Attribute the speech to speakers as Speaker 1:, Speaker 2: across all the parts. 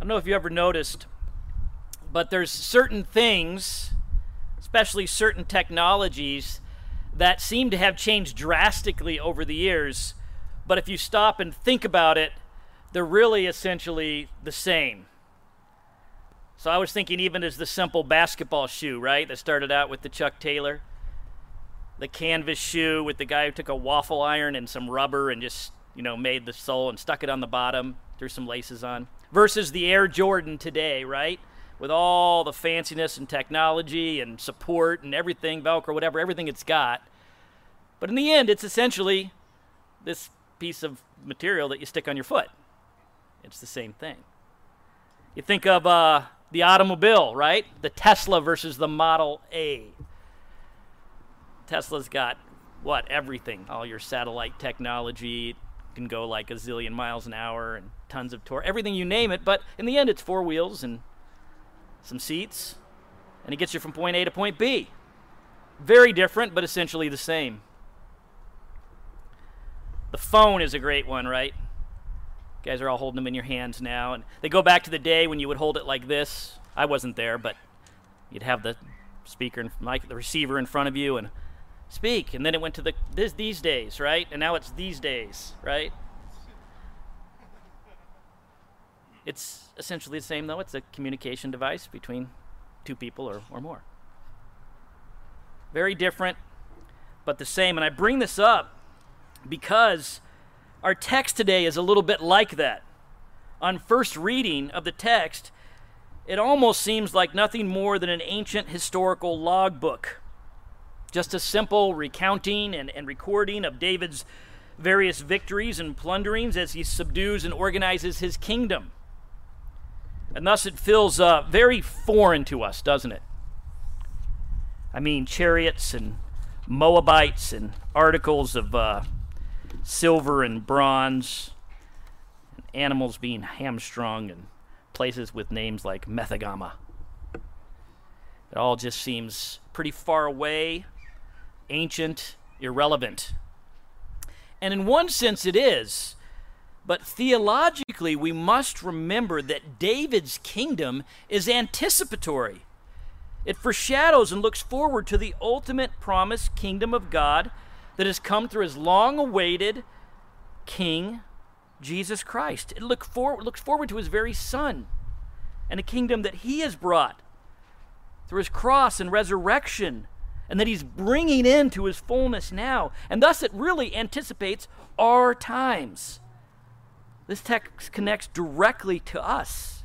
Speaker 1: I don't know if you ever noticed, but there's certain things, especially certain technologies, that seem to have changed drastically over the years. But if you stop and think about it, they're really essentially the same. So I was thinking, even as the simple basketball shoe, right, that started out with the Chuck Taylor, the canvas shoe with the guy who took a waffle iron and some rubber and just, you know, made the sole and stuck it on the bottom, threw some laces on, versus the Air Jordan today, right? With all the fanciness and technology and support and everything, Velcro, whatever, everything it's got. But in the end, it's essentially this piece of material that you stick on your foot. It's the same thing. You think of uh, the automobile, right? The Tesla versus the Model A. Tesla's got what? Everything. All your satellite technology can go like a zillion miles an hour and tons of torque. Everything you name it, but in the end it's four wheels and some seats and it gets you from point A to point B. Very different, but essentially the same. The phone is a great one, right? You guys are all holding them in your hands now, and they go back to the day when you would hold it like this. I wasn't there, but you'd have the speaker and mic, the receiver in front of you, and speak. And then it went to the this, these days, right? And now it's these days, right? It's essentially the same, though. It's a communication device between two people or, or more. Very different, but the same. And I bring this up because our text today is a little bit like that. On first reading of the text, it almost seems like nothing more than an ancient historical logbook. Just a simple recounting and, and recording of David's various victories and plunderings as he subdues and organizes his kingdom. And thus it feels uh, very foreign to us, doesn't it? I mean, chariots and Moabites and articles of uh, silver and bronze, and animals being hamstrung, and places with names like Methagama. It all just seems pretty far away, ancient, irrelevant. And in one sense, it is. But theologically, we must remember that David's kingdom is anticipatory. It foreshadows and looks forward to the ultimate promised kingdom of God that has come through his long awaited King, Jesus Christ. It look for, looks forward to his very Son and a kingdom that he has brought through his cross and resurrection, and that he's bringing into his fullness now. And thus, it really anticipates our times. This text connects directly to us.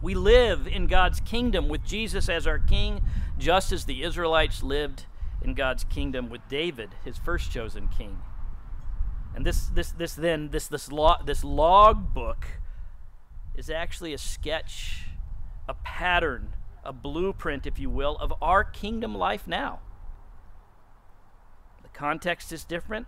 Speaker 1: We live in God's kingdom with Jesus as our king, just as the Israelites lived in God's kingdom with David, his first chosen king. And this, this, this then, this, this, log, this log book is actually a sketch, a pattern, a blueprint, if you will, of our kingdom life now. The context is different,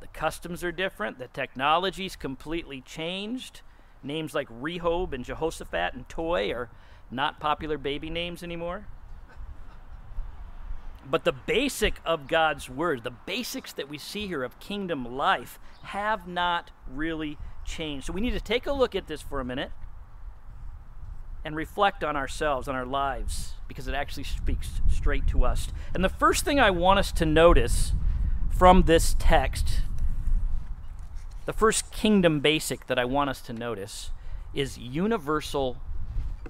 Speaker 1: the customs are different, the technology's completely changed. Names like Rehob and Jehoshaphat and Toi are not popular baby names anymore. But the basic of God's word, the basics that we see here of kingdom life, have not really changed. So we need to take a look at this for a minute and reflect on ourselves, on our lives, because it actually speaks straight to us. And the first thing I want us to notice from this text, the first kingdom basic that I want us to notice, is universal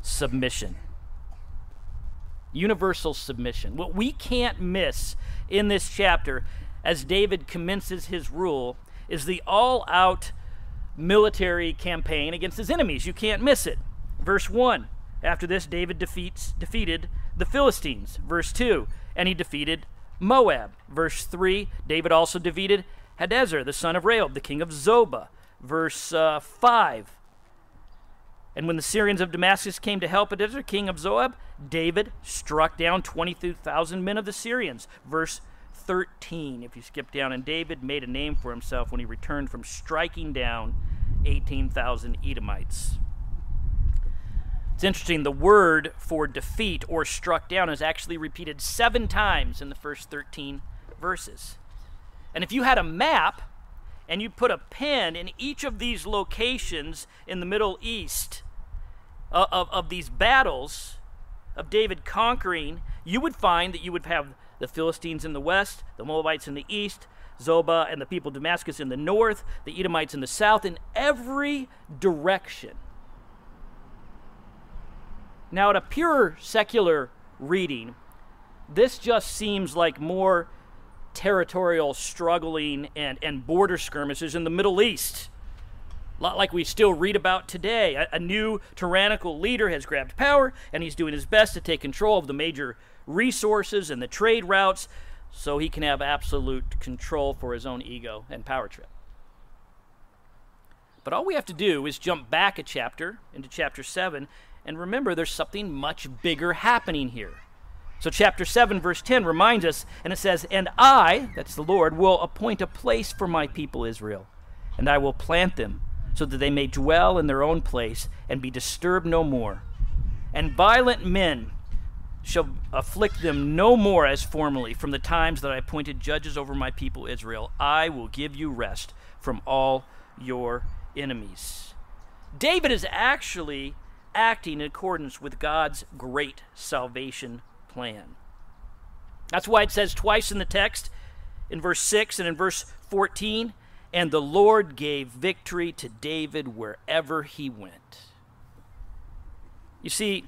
Speaker 1: submission universal submission. What we can't miss in this chapter as David commences his rule is the all out military campaign against his enemies. You can't miss it. Verse 1 After this, David defeats, defeated the Philistines. Verse 2 And he defeated Moab. Verse 3 David also defeated Hadadezer, the son of Rehob, the king of Zobah. Verse uh, 5 and when the Syrians of Damascus came to help Hadadezer, king of Zobah, David struck down 22,000 men of the Syrians. Verse 13, if you skip down, and David made a name for himself when he returned from striking down 18,000 Edomites. It's interesting, the word for defeat or struck down is actually repeated seven times in the first 13 verses. And if you had a map and you put a pin in each of these locations in the Middle East of, of, of these battles of David conquering, you would find that you would have the Philistines in the west, the Moabites in the east, Zobah and the people of Damascus in the north, the Edomites in the south, in every direction. Now, at a pure secular reading, this just seems like more territorial struggling and, and border skirmishes in the Middle East. A lot like we still read about today. A, a, new tyrannical leader has grabbed power, and he's doing his best to take control of the major resources and the trade routes so he can have absolute control for his own ego and power trip. But all we have to do is jump back a chapter into chapter 7 and remember there's something much bigger happening here. So, chapter 7, verse 10 reminds us, and it says, And I, that's the Lord, will appoint a place for my people Israel, and I will plant them, so that they may dwell in their own place and be disturbed no more. And violent men shall afflict them no more as formerly from the times that I appointed judges over my people Israel. I will give you rest from all your enemies. David is actually acting in accordance with God's great salvation plan. That's why it says twice in the text, in verse 6 and in verse 14, and the Lord gave victory to David wherever he went. You see,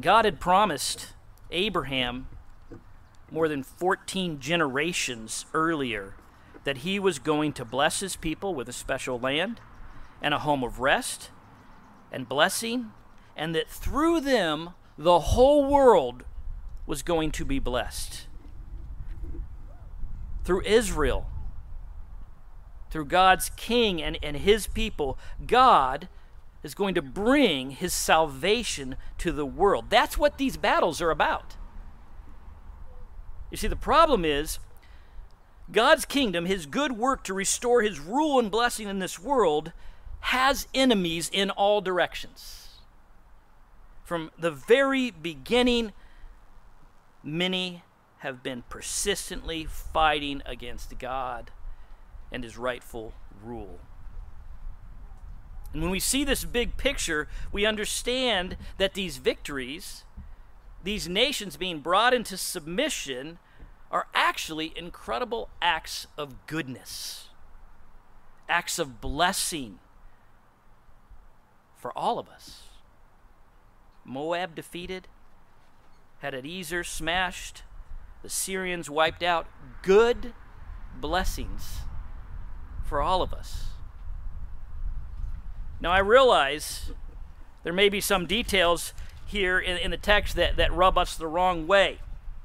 Speaker 1: God had promised Abraham more than 14 generations earlier that he was going to bless his people with a special land and a home of rest and blessing, and that through them the whole world was going to be blessed. Through Israel, through God's king and, and his people, God is going to bring his salvation to the world. That's what these battles are about. You see, the problem is God's kingdom, his good work to restore his rule and blessing in this world, has enemies in all directions. From the very beginning, many have been persistently fighting against God and his rightful rule. And when we see this big picture, we understand that these victories, these nations being brought into submission, are actually incredible acts of goodness, acts of blessing for all of us. Moab defeated, Hadadezer smashed, the Syrians wiped out. Good blessings for all of us. Now, I realize there may be some details here in, in the text that, that rub us the wrong way,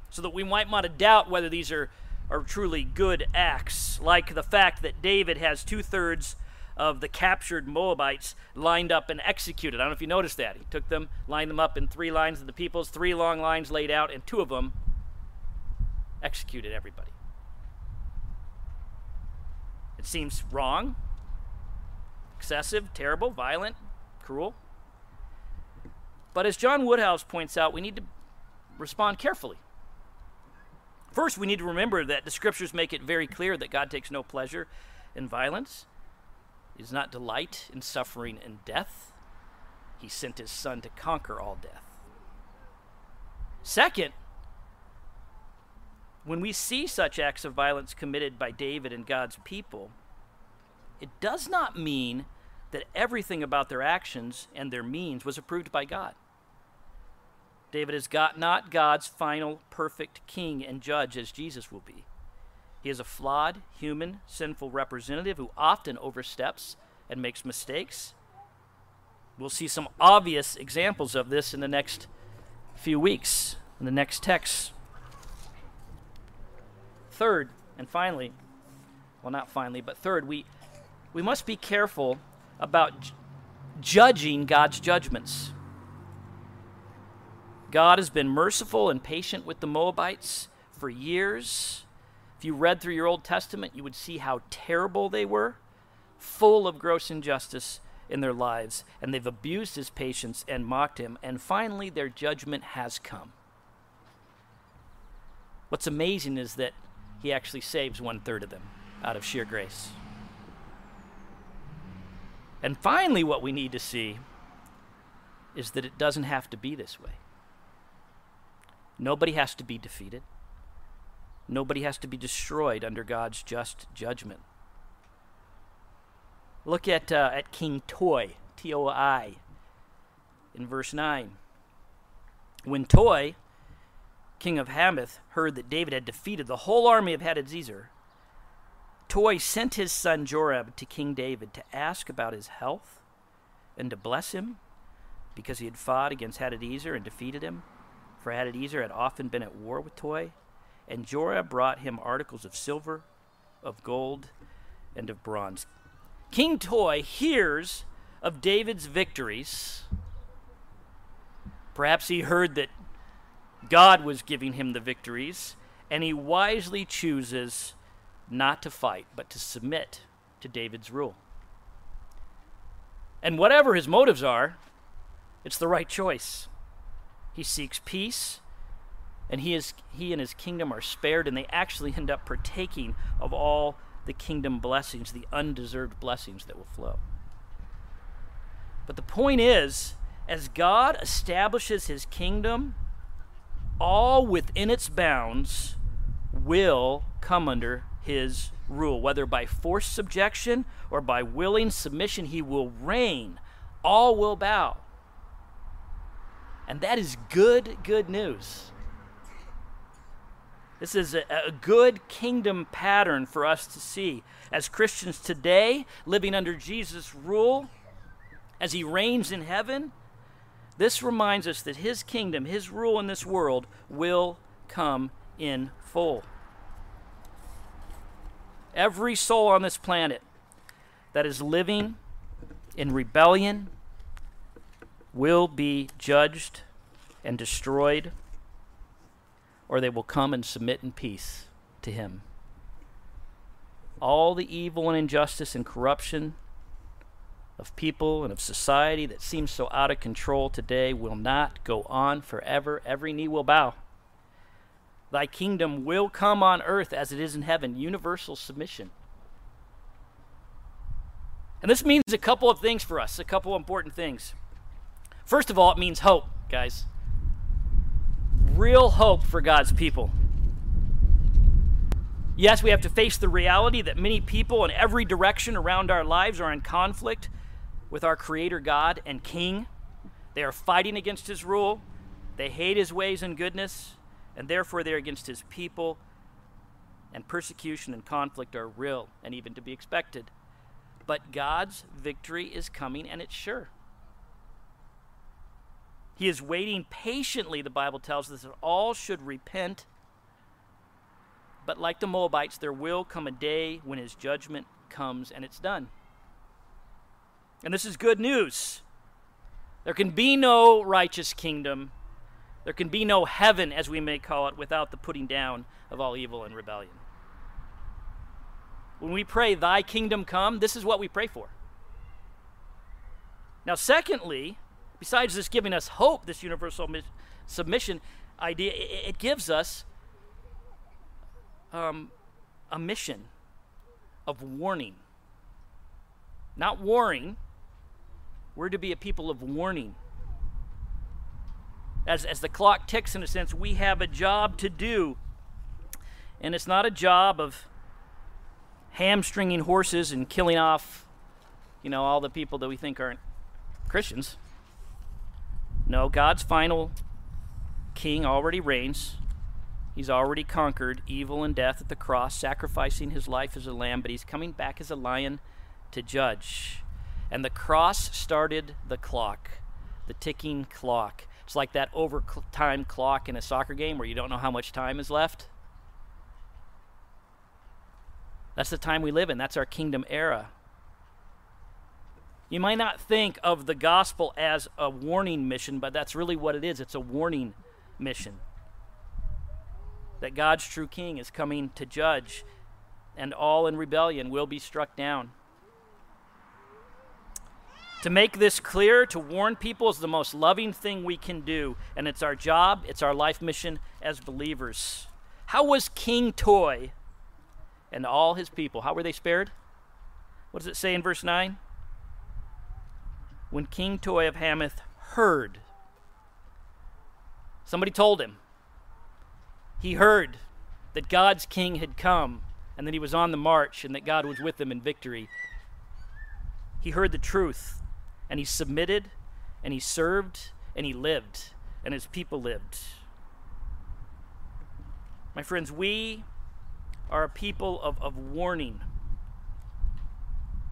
Speaker 1: so that we might want to doubt whether these are, are truly good acts, like the fact that David has two thirds of the captured Moabites lined up and executed. I don't know if you noticed that. He took them, lined them up in three lines of the peoples, three long lines laid out, and two of them executed everybody. It seems wrong, excessive, terrible, violent, cruel. But as John Woodhouse points out, we need to respond carefully. First, we need to remember that the scriptures make it very clear that God takes no pleasure in violence. Does not delight in suffering and death. He sent his son to conquer all death. Second, when we see such acts of violence committed by David and God's people, it does not mean that everything about their actions and their means was approved by God. David is God, not God's final perfect king and judge as Jesus will be. He is a flawed, human, sinful representative who often oversteps and makes mistakes. We'll see some obvious examples of this in the next few weeks, in the next text. Third, and finally, well, not finally, but third, we, we must be careful about j- judging God's judgments. God has been merciful and patient with the Moabites for years. If you read through your Old Testament, you would see how terrible they were, full of gross injustice in their lives, and they've abused his patience and mocked him, and finally their judgment has come. What's amazing is that he actually saves one third of them. out of sheer grace. And finally, what we need to see is that it doesn't have to be this way. Nobody has to be defeated. Nobody has to be destroyed under God's just judgment. Look at, uh, at King Toi, T O I, in verse 9. When Toi, king of Hamath, heard that David had defeated the whole army of Hadadezer, Toi sent his son Joab to King David to ask about his health and to bless him because he had fought against Hadadezer and defeated him. For Hadadezer had often been at war with Toi, and Joab brought him articles of silver, of gold, and of bronze. King Toi hears of David's victories. Perhaps he heard that God was giving him the victories, and he wisely chooses not to fight, but to submit to David's rule. And whatever his motives are, it's the right choice. He seeks peace, and he, is, he and his kingdom are spared, and they actually end up partaking of all the kingdom blessings, the undeserved blessings that will flow. But the point is, as God establishes his kingdom, all within its bounds will come under his rule. Whether by forced subjection or by willing submission, he will reign. All will bow. And that is good, good news. This is a, a, good kingdom pattern for us to see. As Christians today, living under Jesus' rule, as he reigns in heaven, this reminds us that his kingdom, his rule in this world, will come in full. Every soul on this planet that is living in rebellion will be judged and destroyed, or they will come and submit in peace to him. All the evil and injustice and corruption of people and of society that seems so out of control today will not go on forever. Every knee will bow. Thy kingdom will come on earth as it is in heaven, universal submission. And this means a couple of things for us, a couple of important things. First of all, it means hope, guys. Real hope for God's people. Yes, we have to face the reality that many people in every direction around our lives are in conflict with our Creator God and King. They are fighting against His rule, they hate His ways and goodness, and therefore they're against his people, and persecution and conflict are real and even to be expected. But God's victory is coming, and it's sure. He is waiting patiently, the Bible tells us, that all should repent. But like the Moabites, there will come a day when his judgment comes and it's done. And this is good news. There can be no righteous kingdom there can be no heaven, as we may call it, without the putting down of all evil and rebellion. When we pray, Thy kingdom come, this is what we pray for. Now, secondly, besides this giving us hope, this universal submission idea, it, it gives us um, a mission of warning. Not warring, we're to be a people of warning as, as the clock ticks, in a sense, we have a job to do. And it's not a job of hamstringing horses and killing off, you know, all the people that we think aren't Christians. No, God's final king already reigns. He's already conquered evil and death at the cross, sacrificing his life as a lamb, but he's coming back as a lion to judge. And the cross started the clock, the ticking clock. It's like that overtime clock in a soccer game where you don't know how much time is left. That's the time we live in. That's our kingdom era. You might not think of the gospel as a warning mission, but that's really what it is. It's a warning mission. That God's true king is coming to judge, and all in rebellion will be struck down. To make this clear, to warn people is the most loving thing we can do, and it's our job, it's our life mission as believers. How was King Toi and all his people. How were they spared? What does it say in verse 9? When King Toi of Hamath heard, somebody told him. He heard that God's king had come and that he was on the march and that God was with him in victory. He heard the truth and he submitted and he served and he lived and his people lived. My friends, we are a people of, of warning.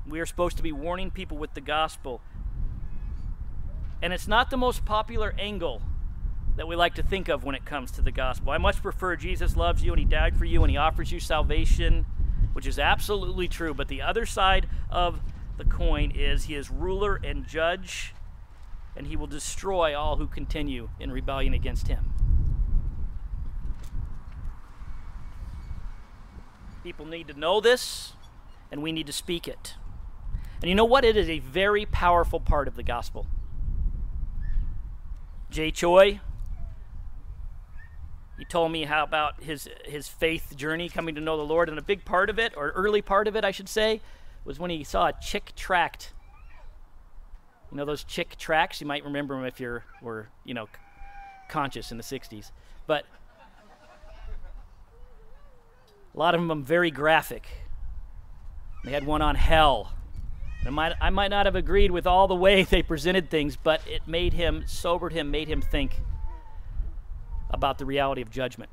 Speaker 1: We are supposed to be warning people with the gospel. And it's not the most popular angle that we like to think of when it comes to the gospel. I much prefer Jesus loves you and he died for you and he offers you salvation, which is absolutely true. But the other side of the coin is he is ruler and judge, and he will destroy all who continue in rebellion against him. People need to know this, and we need to speak it. And you know what? It is a very powerful part of the gospel. Jay Choi, he told me how about his his faith journey coming to know the Lord, and a big part of it, or early part of it, I should say, was when he saw a Chick tract. You know those Chick tracts. You might remember them if you were, you know, conscious in the '60s. But a lot of them very graphic. They had one on hell. I might, I might not have agreed with all the way they presented things, but it made him, sobered him, made him think about the reality of judgment.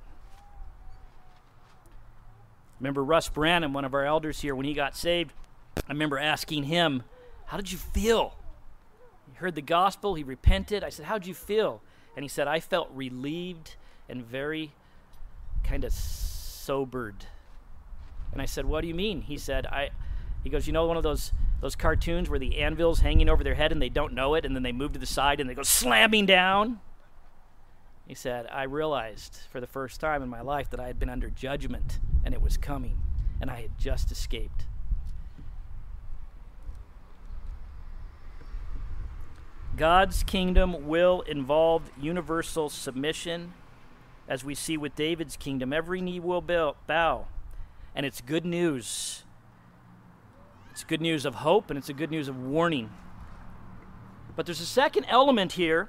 Speaker 1: Remember Russ Branham, one of our elders here, when he got saved, I remember asking him, How did you feel? He heard the gospel, he repented. I said, How'd you feel? And he said, I felt relieved and very kind of sobered. And I said, What do you mean? He said, I he goes, You know one of those those cartoons where the anvil's hanging over their head and they don't know it and then they move to the side and they go slamming down? He said, I realized for the first time in my life that I had been under judgment and it was coming and I had just escaped. God's kingdom will involve universal submission, as we see with David's kingdom. Every knee will bow, and it's good news. It's good news of hope, and it's a good news of warning. But there's a second element here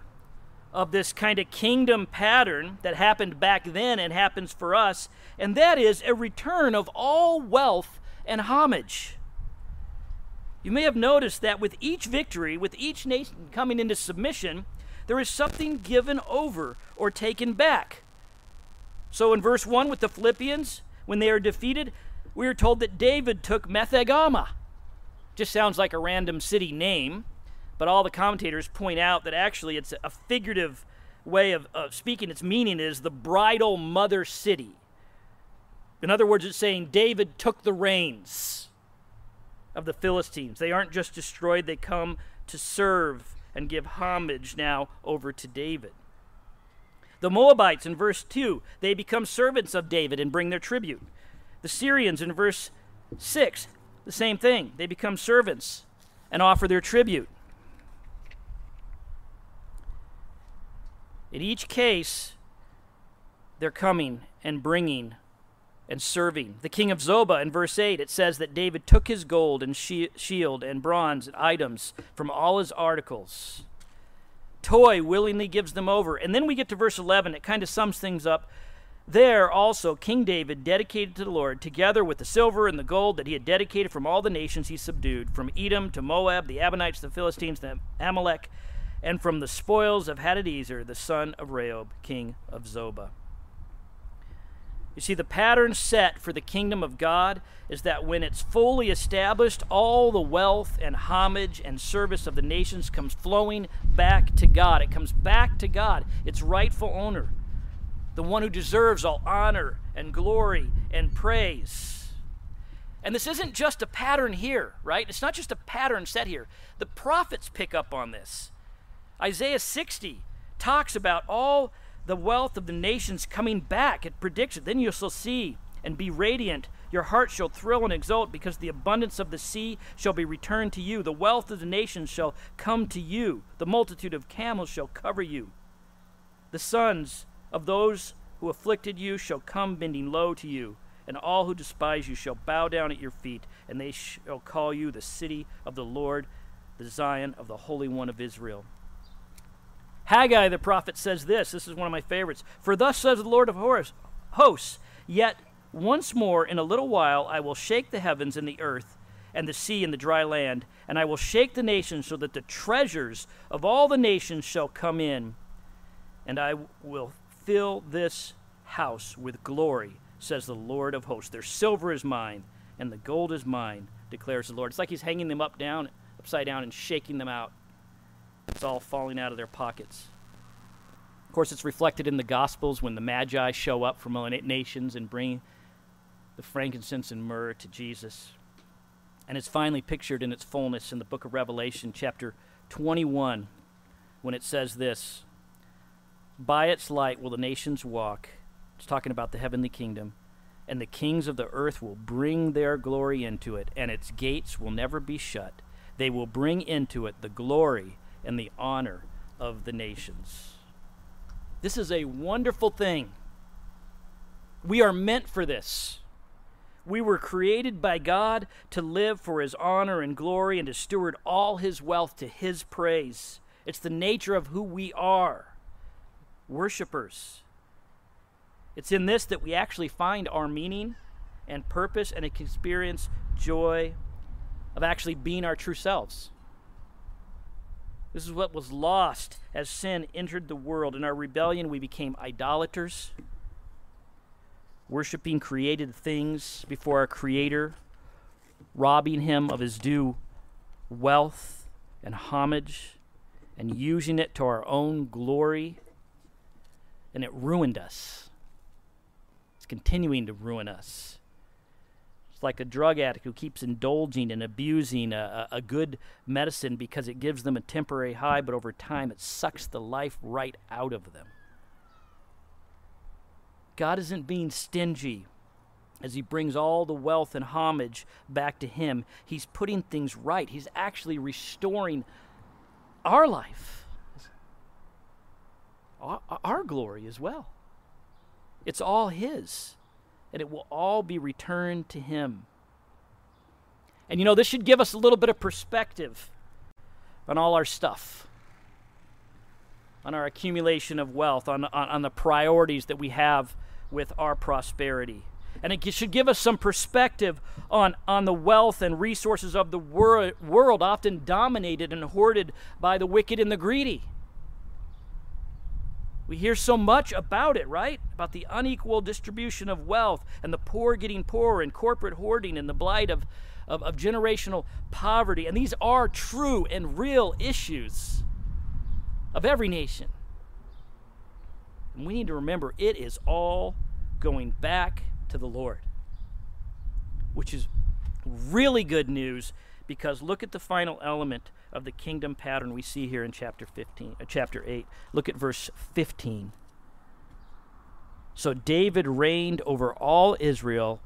Speaker 1: of this kind of kingdom pattern that happened back then and happens for us, and that is a return of all wealth and homage. You may have noticed that with each victory, with each nation coming into submission, there is something given over or taken back. So in verse 1 with the Philippians, when they are defeated, we are told that David took Methegama. Just sounds like a random city name but all the commentators point out that actually it's a figurative way of, of speaking. Its meaning is the bridle mother city. In other words, it's saying David took the reins of the Philistines. They aren't just destroyed, they come to serve and give homage now over to David. The Moabites in verse 2, they become servants of David and bring their tribute. The Syrians in verse 6, the same thing. They become servants and offer their tribute. In each case, they're coming and bringing and serving. The king of Zobah in verse 8, it says that David took his gold and shield and bronze and items from all his articles. Toi willingly gives them over. And then we get to verse 11. It kind of sums things up. There also, King David dedicated to the Lord, together with the silver and the gold that he had dedicated from all the nations he subdued, from Edom to Moab, the Ammonites, the Philistines, the Amalek, and from the spoils of Hadadezer, the son of Rehob, king of Zobah. You see, the pattern set for the kingdom of God is that when it's fully established, all the wealth and homage and service of the nations comes flowing back to God. It comes back to God, its rightful owner, the one who deserves all honor and glory and praise. And this isn't just a pattern here, right? It's not just a pattern set here. The prophets pick up on this. Isaiah 60 talks about all the wealth of the nations coming back. It predicts it. Then you shall see and be radiant. Your heart shall thrill and exult because the abundance of the sea shall be returned to you. The wealth of the nations shall come to you. The multitude of camels shall cover you. The sons of those who afflicted you shall come bending low to you, and all who despise you shall bow down at your feet, and they shall call you the city of the Lord, the Zion of the Holy One of Israel. Haggai the prophet says this this is one of my favorites. For thus says the Lord of hosts, yet once more in a little while I will shake the heavens and the earth and the sea and the dry land, and I will shake the nations so that the treasures of all the nations shall come in, and I will fill this house with glory, says the Lord of hosts. Their silver is mine, and the gold is mine, declares the Lord. It's like he's hanging them up down, upside down, and shaking them out. It's all falling out of their pockets. Of course, it's reflected in the Gospels when the Magi show up from all nations and bring the frankincense and myrrh to Jesus. And it's finally pictured in its fullness in the book of Revelation, chapter 21, when it says this By its light will the nations walk. It's talking about the heavenly kingdom. And the kings of the earth will bring their glory into it, and its gates will never be shut. They will bring into it the glory and the honor of the nations. This is a wonderful thing. We are meant for this. We were created by God to live for His honor and glory and to steward all His wealth to His praise. It's the nature of who we are worshipers. It's in this that we actually find our meaning and purpose and experience joy of actually being our true selves. This is what was lost as sin entered the world. In our rebellion, we became idolaters worshiping created things before our Creator, robbing Him of His due wealth and homage, and using it to our own glory. And it ruined us. It's continuing to ruin us. It's like a drug addict who keeps indulging and abusing a, a, good medicine because it gives them a temporary high, but over time it sucks the life right out of them. God isn't being stingy as he brings all the wealth and homage back to him. He's putting things right. He's actually restoring our life, our, glory as well. It's all his, and it will all be returned to him. And you know, this should give us a little bit of perspective on all our stuff on our accumulation of wealth, on, on, on, the priorities that we have with our prosperity. And it should give us some perspective on, on the wealth and resources of the wor- world, often dominated and hoarded by the wicked and the greedy. We hear so much about it, right? About the unequal distribution of wealth and the poor getting poorer and corporate hoarding and the blight of, of, of generational poverty. And these are true and real issues of every nation. And we need to remember it is all going back to the Lord, which is really good news because look at the final element of the kingdom pattern we see here in chapter 15 uh, chapter 8 look at verse 15 so david reigned over all israel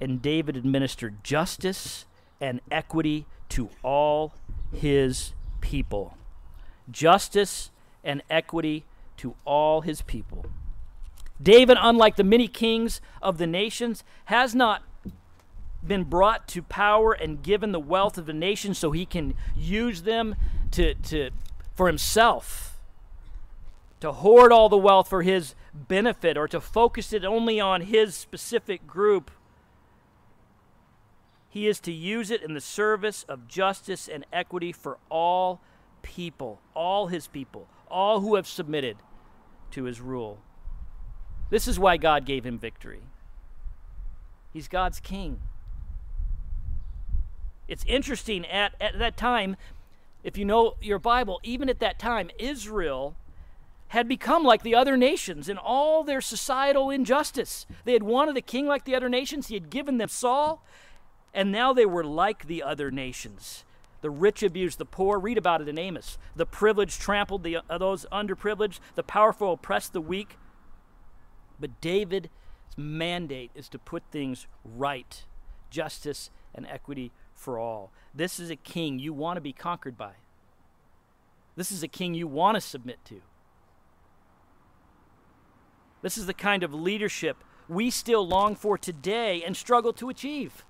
Speaker 1: and david administered justice and equity to all his people. Justice and equity to all his people. David, unlike the many kings of the nations, has not been brought to power and given the wealth of the nation so he can use them to, to, for himself, to hoard all the wealth for his benefit or to focus it only on his specific group. He is to use it in the service of justice and equity for all people, all his people, all who have submitted to his rule. This is why God gave him victory. He's God's king. It's interesting at, at that time, if you know your Bible, even at that time, Israel had become like the other nations in all their societal injustice. They had wanted a king like the other nations, he had given them Saul, and now they were like the other nations. The rich abused the poor. Read about it in Amos. The privileged trampled the, uh, those underprivileged. The powerful oppressed the weak. But David's mandate is to put things right justice and equity for all. This is a king you want to be conquered by. This is a king you want to submit to. This is the kind of leadership we still long for today and struggle to achieve.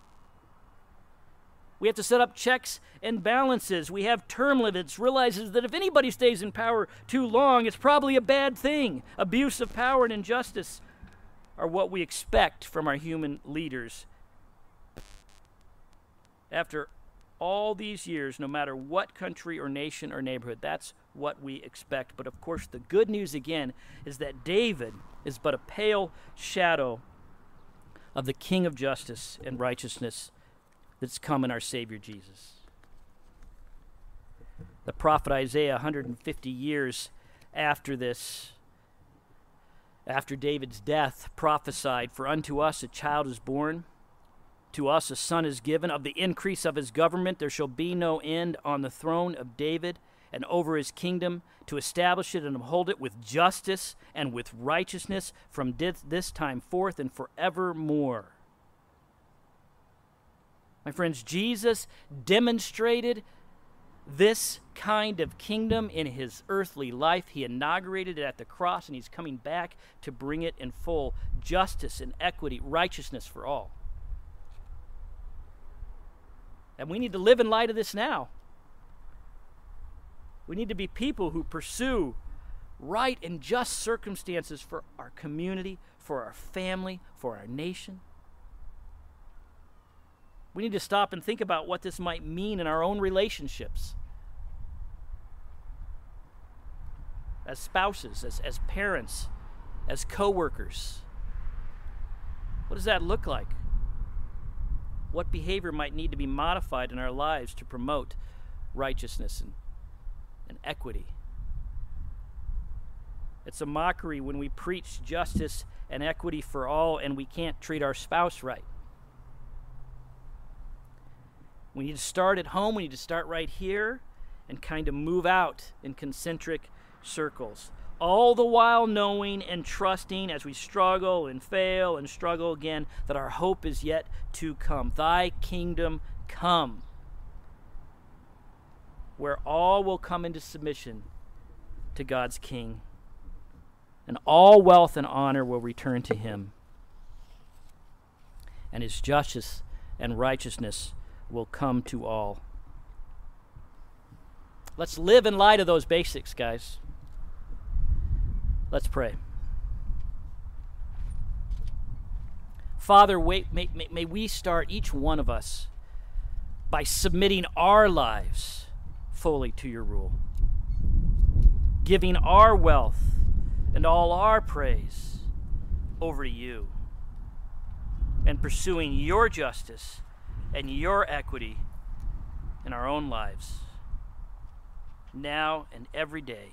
Speaker 1: We have to set up checks and balances. We have term limits, realizes that if anybody stays in power too long, it's probably a bad thing. Abuse of power and injustice are what we expect from our human leaders. After all these years, no matter what country or nation or neighborhood, that's what we expect. But of course, the good news again is that David is but a pale shadow of the King of justice and righteousness that's come in our Savior Jesus. The prophet Isaiah, 150 years after this, after David's death, prophesied, For unto us a child is born, to us a son is given. Of the increase of his government there shall be no end on the throne of David and over his kingdom, to establish it and uphold it with justice and with righteousness from this time forth and forevermore. My friends, Jesus demonstrated this kind of kingdom in his earthly life. He inaugurated it at the cross, and he's coming back to bring it in full justice and equity, righteousness for all. And we need to live in light of this now. We need to be people who pursue right and just circumstances for our community, for our family, for our nation. We need to stop and think about what this might mean in our own relationships. As spouses, as, as parents, as coworkers. What does that look like? What behavior might need to be modified in our lives to promote righteousness and, and equity? It's a mockery when we preach justice and equity for all and we can't treat our spouse right. We need to start at home. We need to start right here and kind of move out in concentric circles. All the while knowing and trusting as we struggle and fail and struggle again that our hope is yet to come. Thy kingdom come, where all will come into submission to God's King, and all wealth and honor will return to him, and his justice and righteousness will come to all. Let's live in light of those basics, guys. Let's pray. Father, wait, may, may, may, we start, each one of us, by submitting our lives fully to your rule, giving our wealth and all our praise over to you, and pursuing your justice and your equity in our own lives, now and every day.